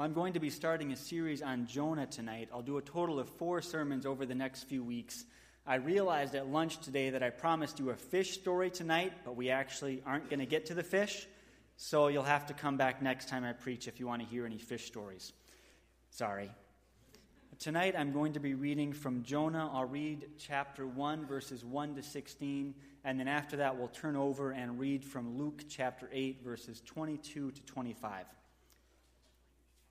I'm going to be starting a series on Jonah tonight. I'll do a total of four sermons over the next few weeks. I realized at lunch today that I promised you a fish story tonight, but we actually aren't going to get to the fish. So you'll have to come back next time I preach if you want to hear any fish stories. Sorry. Tonight I'm going to be reading from Jonah. I'll read chapter 1, verses 1 to 16, and then after that we'll turn over and read from Luke chapter 8, verses 22 to 25.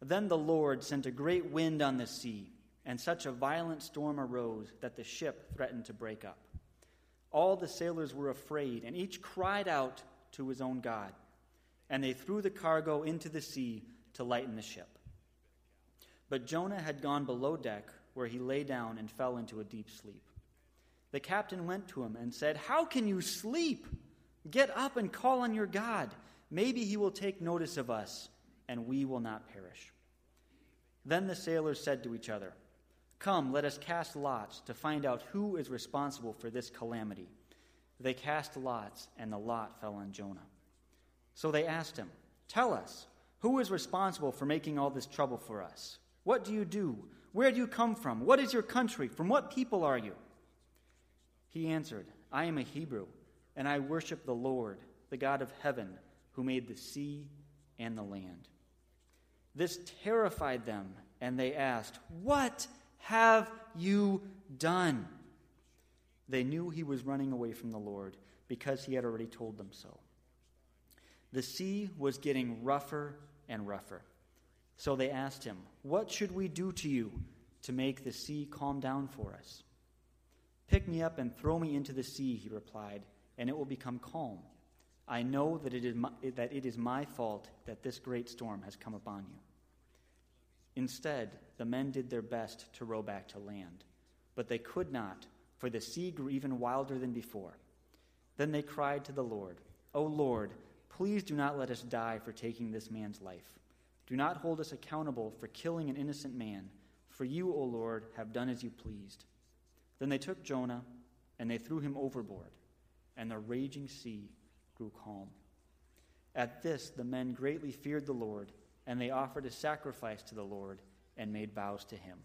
Then the Lord sent a great wind on the sea, and such a violent storm arose that the ship threatened to break up. All the sailors were afraid, and each cried out to his own God. And they threw the cargo into the sea to lighten the ship. But Jonah had gone below deck, where he lay down and fell into a deep sleep. The captain went to him and said, How can you sleep? Get up and call on your God. Maybe he will take notice of us, and we will not perish. Then the sailors said to each other, Come, let us cast lots to find out who is responsible for this calamity. They cast lots, and the lot fell on Jonah. So they asked him, Tell us, who is responsible for making all this trouble for us? What do you do? Where do you come from? What is your country? From what people are you? He answered, I am a Hebrew, and I worship the Lord, the God of heaven, who made the sea and the land. This terrified them, and they asked, What have you done? They knew he was running away from the Lord because he had already told them so. The sea was getting rougher and rougher. So they asked him, What should we do to you to make the sea calm down for us? Pick me up and throw me into the sea, he replied, and it will become calm. I know that it is my, that it is my fault that this great storm has come upon you. Instead, the men did their best to row back to land, but they could not, for the sea grew even wilder than before. Then they cried to the Lord, O Lord, please do not let us die for taking this man's life. Do not hold us accountable for killing an innocent man, for you, O Lord, have done as you pleased. Then they took Jonah and they threw him overboard, and the raging sea grew calm. At this, the men greatly feared the Lord, and they offered a sacrifice to the Lord and made vows to him.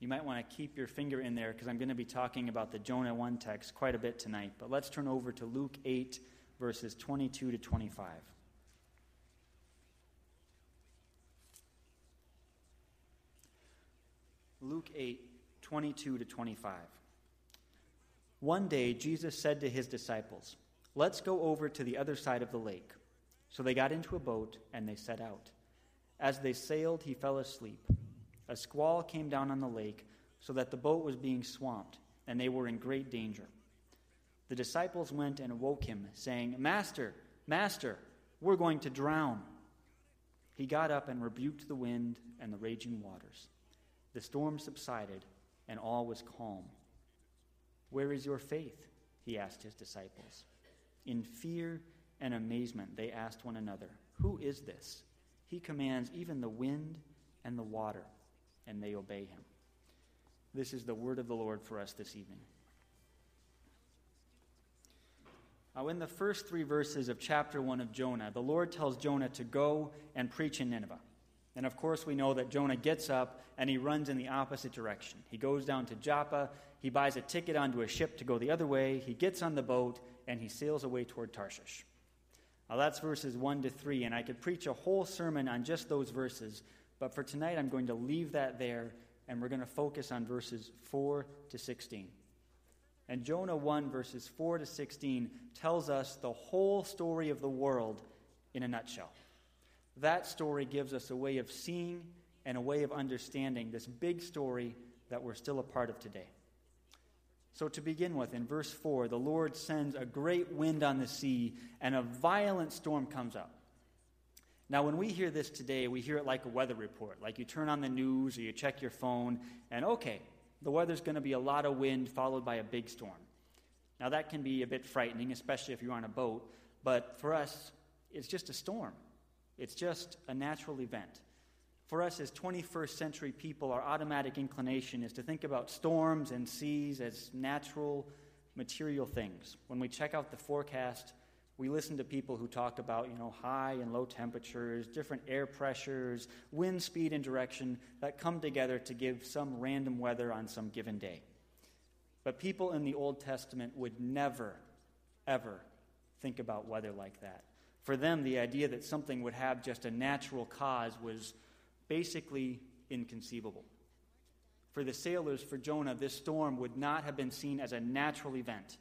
You might want to keep your finger in there because I'm going to be talking about the Jonah 1 text quite a bit tonight. But let's turn over to Luke 8, verses 22 to 25. Luke 8, 22 to 25. One day, Jesus said to his disciples, Let's go over to the other side of the lake. So they got into a boat and they set out. As they sailed, he fell asleep. A squall came down on the lake, so that the boat was being swamped, and they were in great danger. The disciples went and awoke him, saying, Master, Master, we're going to drown. He got up and rebuked the wind and the raging waters. The storm subsided, and all was calm. Where is your faith? He asked his disciples. In fear and amazement, they asked one another, Who is this? He commands even the wind and the water, and they obey him. This is the word of the Lord for us this evening. Now, in the first three verses of chapter 1 of Jonah, the Lord tells Jonah to go and preach in Nineveh. And of course, we know that Jonah gets up and he runs in the opposite direction. He goes down to Joppa, he buys a ticket onto a ship to go the other way, he gets on the boat, and he sails away toward Tarshish. Now, that's verses 1 to 3, and I could preach a whole sermon on just those verses, but for tonight I'm going to leave that there, and we're going to focus on verses 4 to 16. And Jonah 1, verses 4 to 16, tells us the whole story of the world in a nutshell. That story gives us a way of seeing and a way of understanding this big story that we're still a part of today. So, to begin with, in verse 4, the Lord sends a great wind on the sea, and a violent storm comes up. Now, when we hear this today, we hear it like a weather report. Like you turn on the news or you check your phone, and okay, the weather's going to be a lot of wind followed by a big storm. Now, that can be a bit frightening, especially if you're on a boat, but for us, it's just a storm. It's just a natural event. For us as 21st century people, our automatic inclination is to think about storms and seas as natural, material things. When we check out the forecast, we listen to people who talk about, you know, high and low temperatures, different air pressures, wind speed and direction that come together to give some random weather on some given day. But people in the Old Testament would never, ever think about weather like that. For them, the idea that something would have just a natural cause was basically inconceivable. For the sailors, for Jonah, this storm would not have been seen as a natural event.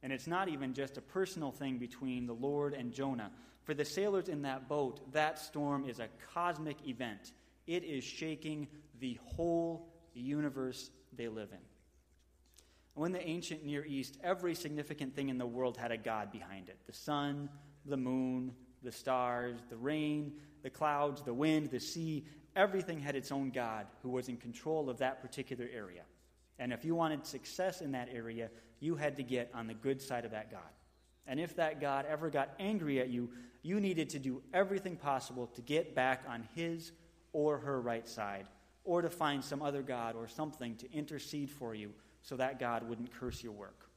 And it's not even just a personal thing between the Lord and Jonah. For the sailors in that boat, that storm is a cosmic event. It is shaking the whole universe they live in. When the ancient Near East, every significant thing in the world had a god behind it the sun, the moon, the stars, the rain, the clouds, the wind, the sea. Everything had its own god who was in control of that particular area. And if you wanted success in that area, you had to get on the good side of that God. And if that God ever got angry at you, you needed to do everything possible to get back on his or her right side, or to find some other God or something to intercede for you so that God wouldn't curse your work.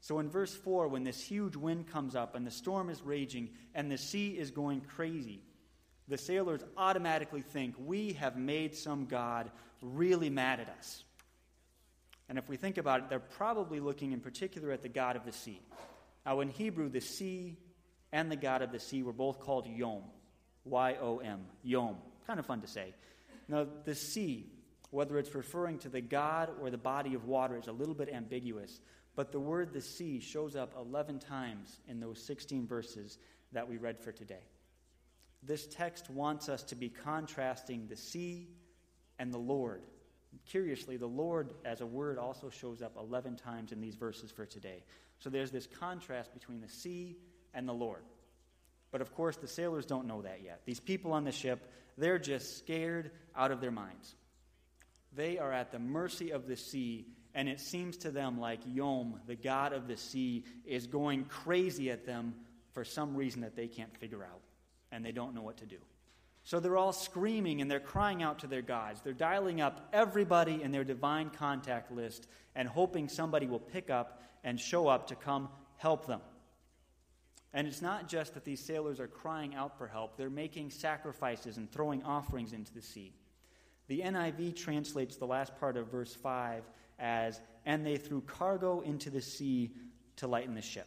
So in verse 4, when this huge wind comes up and the storm is raging and the sea is going crazy, the sailors automatically think, We have made some God really mad at us. And if we think about it, they're probably looking in particular at the God of the sea. Now, in Hebrew, the sea and the God of the sea were both called Yom. Y O M. Yom. Kind of fun to say. Now, the sea, whether it's referring to the God or the body of water, is a little bit ambiguous. But the word the sea shows up 11 times in those 16 verses that we read for today. This text wants us to be contrasting the sea and the Lord Curiously, the Lord as a word also shows up 11 times in these verses for today. So there's this contrast between the sea and the Lord. But of course, the sailors don't know that yet. These people on the ship, they're just scared out of their minds. They are at the mercy of the sea, and it seems to them like Yom, the god of the sea, is going crazy at them for some reason that they can't figure out, and they don't know what to do. So they're all screaming and they're crying out to their gods. They're dialing up everybody in their divine contact list and hoping somebody will pick up and show up to come help them. And it's not just that these sailors are crying out for help, they're making sacrifices and throwing offerings into the sea. The NIV translates the last part of verse 5 as, and they threw cargo into the sea to lighten the ship.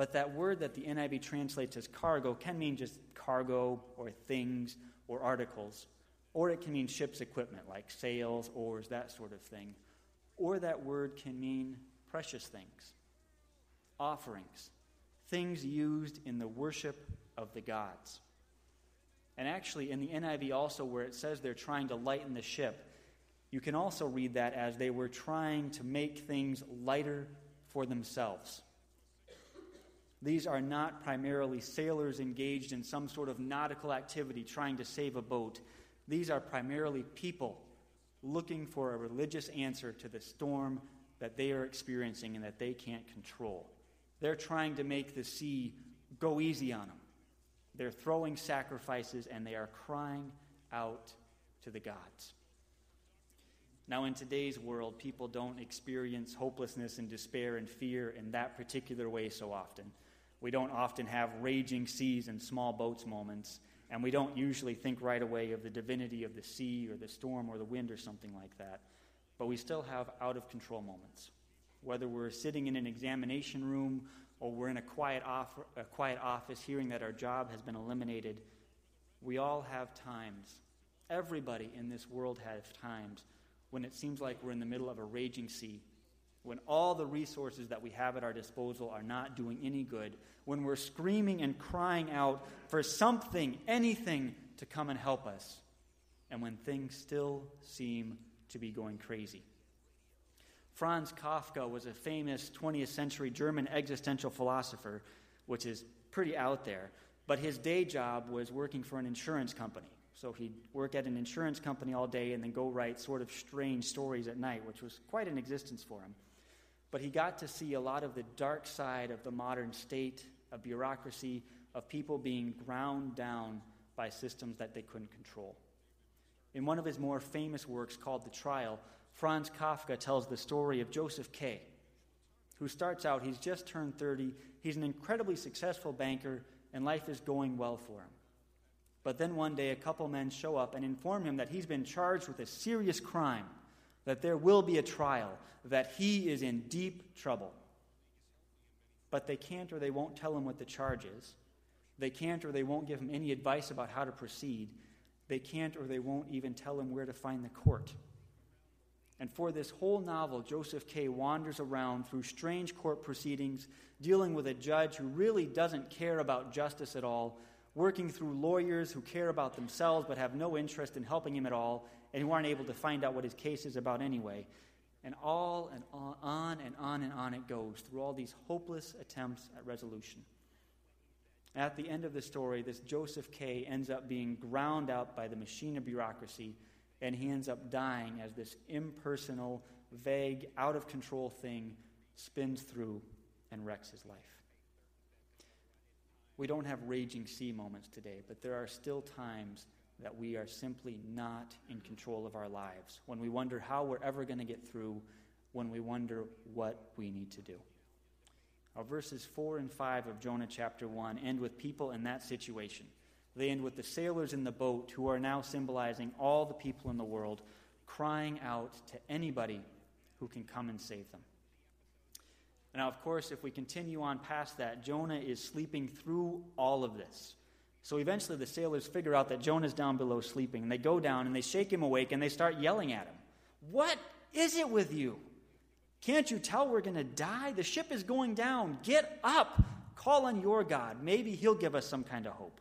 But that word that the NIV translates as cargo can mean just cargo or things or articles, or it can mean ship's equipment like sails, oars, that sort of thing. Or that word can mean precious things, offerings, things used in the worship of the gods. And actually, in the NIV, also, where it says they're trying to lighten the ship, you can also read that as they were trying to make things lighter for themselves. These are not primarily sailors engaged in some sort of nautical activity trying to save a boat. These are primarily people looking for a religious answer to the storm that they are experiencing and that they can't control. They're trying to make the sea go easy on them. They're throwing sacrifices and they are crying out to the gods. Now, in today's world, people don't experience hopelessness and despair and fear in that particular way so often. We don't often have raging seas and small boats moments, and we don't usually think right away of the divinity of the sea or the storm or the wind or something like that. But we still have out of control moments. Whether we're sitting in an examination room or we're in a quiet, off- a quiet office hearing that our job has been eliminated, we all have times. Everybody in this world has times when it seems like we're in the middle of a raging sea when all the resources that we have at our disposal are not doing any good, when we're screaming and crying out for something, anything to come and help us, and when things still seem to be going crazy. Franz Kafka was a famous 20th century German existential philosopher, which is pretty out there. But his day job was working for an insurance company. So he'd work at an insurance company all day and then go write sort of strange stories at night, which was quite an existence for him. But he got to see a lot of the dark side of the modern state, of bureaucracy, of people being ground down by systems that they couldn't control. In one of his more famous works called The Trial, Franz Kafka tells the story of Joseph K., who starts out, he's just turned 30, he's an incredibly successful banker, and life is going well for him. But then one day, a couple men show up and inform him that he's been charged with a serious crime, that there will be a trial, that he is in deep trouble. But they can't or they won't tell him what the charge is. They can't or they won't give him any advice about how to proceed. They can't or they won't even tell him where to find the court. And for this whole novel, Joseph K. wanders around through strange court proceedings, dealing with a judge who really doesn't care about justice at all, working through lawyers who care about themselves but have no interest in helping him at all, and who aren't able to find out what his case is about anyway. And all and on and on and on it goes through all these hopeless attempts at resolution. At the end of the story, this Joseph K. ends up being ground out by the machine of bureaucracy and he ends up dying as this impersonal, vague, out of control thing spins through and wrecks his life. We don't have raging sea moments today, but there are still times that we are simply not in control of our lives, when we wonder how we're ever going to get through, when we wonder what we need to do. Our verses 4 and 5 of Jonah chapter 1 end with people in that situation. They end with the sailors in the boat, who are now symbolizing all the people in the world, crying out to anybody who can come and save them. Now, of course, if we continue on past that, Jonah is sleeping through all of this. So eventually the sailors figure out that Jonah's down below sleeping, and they go down and they shake him awake and they start yelling at him. What is it with you? Can't you tell we're going to die? The ship is going down. Get up. Call on your God. Maybe he'll give us some kind of hope.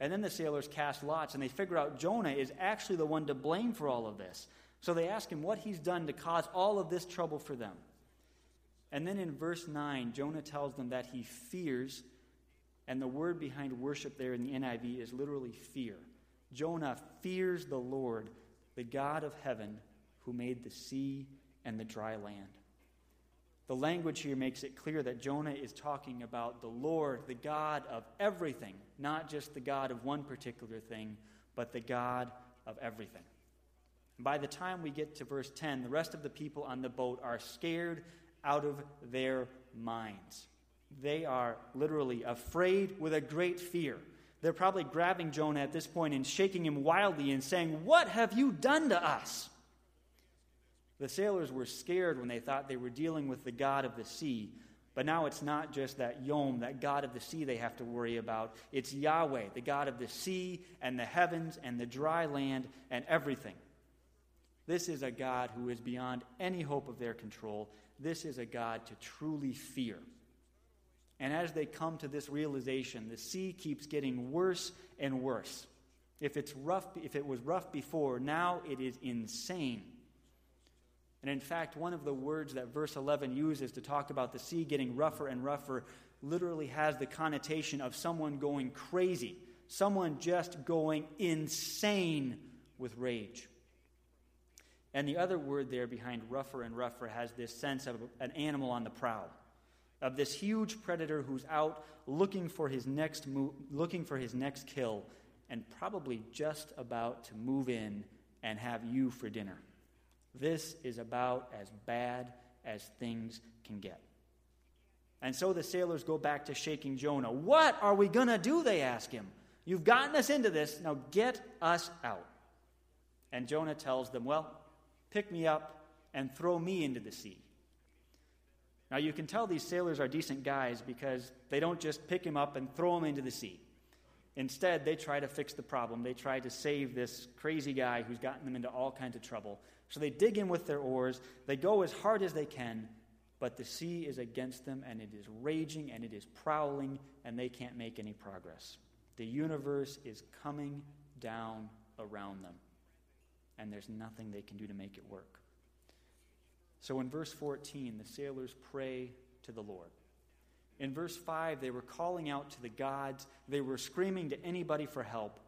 And then the sailors cast lots and they figure out Jonah is actually the one to blame for all of this. So they ask him what he's done to cause all of this trouble for them. And then in verse 9, Jonah tells them that he fears, and the word behind worship there in the NIV is literally fear. Jonah fears the Lord, the God of heaven, who made the sea and the dry land. The language here makes it clear that Jonah is talking about the Lord, the God of everything, not just the God of one particular thing, but the God of everything. By the time we get to verse 10, the rest of the people on the boat are scared out of their minds. They are literally afraid with a great fear. They're probably grabbing Jonah at this point and shaking him wildly and saying, What have you done to us? The sailors were scared when they thought they were dealing with the God of the sea. But now it's not just that Yom, that God of the sea, they have to worry about. It's Yahweh, the God of the sea and the heavens and the dry land and everything. This is a God who is beyond any hope of their control. This is a God to truly fear. And as they come to this realization, the sea keeps getting worse and worse. If, it's rough, if it was rough before, now it is insane. And in fact, one of the words that verse 11 uses to talk about the sea getting rougher and rougher literally has the connotation of someone going crazy, someone just going insane with rage. And the other word there behind rougher and rougher has this sense of an animal on the prowl, of this huge predator who's out looking for his next mo- looking for his next kill and probably just about to move in and have you for dinner. This is about as bad as things can get. And so the sailors go back to shaking Jonah. What are we going to do? They ask him. You've gotten us into this. Now get us out. And Jonah tells them, Well, pick me up and throw me into the sea. Now you can tell these sailors are decent guys because they don't just pick him up and throw him into the sea. Instead, they try to fix the problem. They try to save this crazy guy who's gotten them into all kinds of trouble. So they dig in with their oars. They go as hard as they can, but the sea is against them, and it is raging, and it is prowling, and they can't make any progress. The universe is coming down around them, and there's nothing they can do to make it work. So in verse 14, the sailors pray to the Lord. In verse 5, they were calling out to the gods, they were screaming to anybody for help.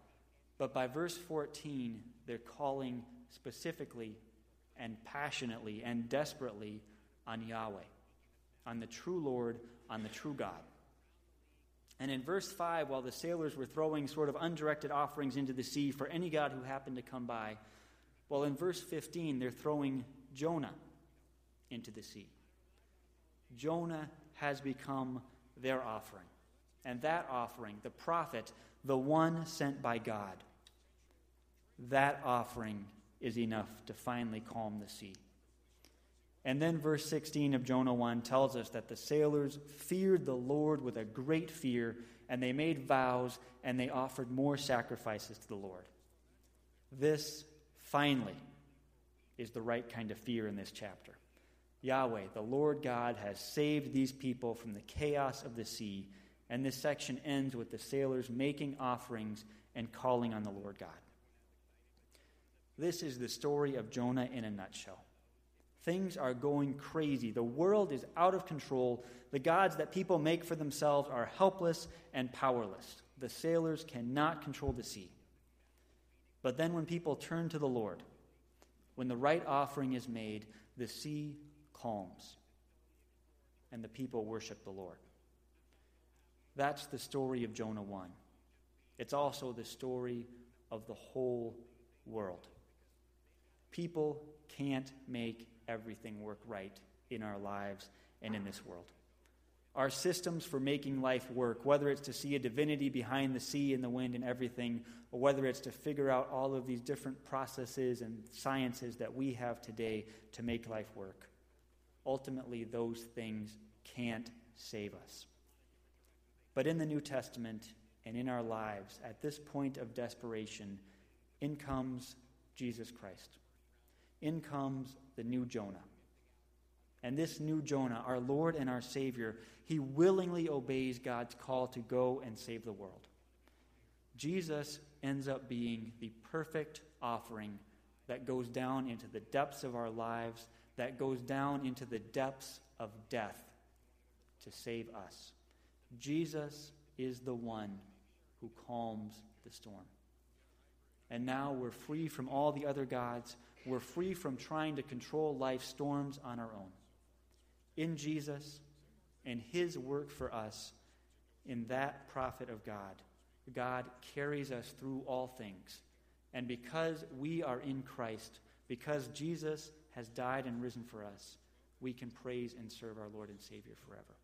But by verse 14, they're calling specifically and passionately and desperately on Yahweh, on the true Lord, on the true God. And in verse 5, while the sailors were throwing sort of undirected offerings into the sea for any god who happened to come by, well, in verse 15, they're throwing Jonah into the sea. Jonah has become their offering. And that offering, the prophet, the one sent by God, that offering is enough to finally calm the sea. And then verse 16 of Jonah 1 tells us that the sailors feared the Lord with a great fear, and they made vows, and they offered more sacrifices to the Lord. This, finally, is the right kind of fear in this chapter. Yahweh, the Lord God, has saved these people from the chaos of the sea, and this section ends with the sailors making offerings and calling on the Lord God. This is the story of Jonah in a nutshell. Things are going crazy. The world is out of control. The gods that people make for themselves are helpless and powerless. The sailors cannot control the sea. But then, when people turn to the Lord, when the right offering is made, the sea calms and the people worship the Lord. That's the story of Jonah 1. It's also the story of the whole world. People can't make everything work right in our lives and in this world. Our systems for making life work, whether it's to see a divinity behind the sea and the wind and everything, or whether it's to figure out all of these different processes and sciences that we have today to make life work, ultimately those things can't save us. But in the New Testament and in our lives, at this point of desperation, in comes Jesus Christ. In comes the new Jonah. And this new Jonah, our Lord and our Savior, he willingly obeys God's call to go and save the world. Jesus ends up being the perfect offering that goes down into the depths of our lives, that goes down into the depths of death to save us. Jesus is the one who calms the storm. And now we're free from all the other gods. We're free from trying to control life's storms on our own. In Jesus and his work for us, in that prophet of God, God carries us through all things. And because we are in Christ, because Jesus has died and risen for us, we can praise and serve our Lord and Savior forever.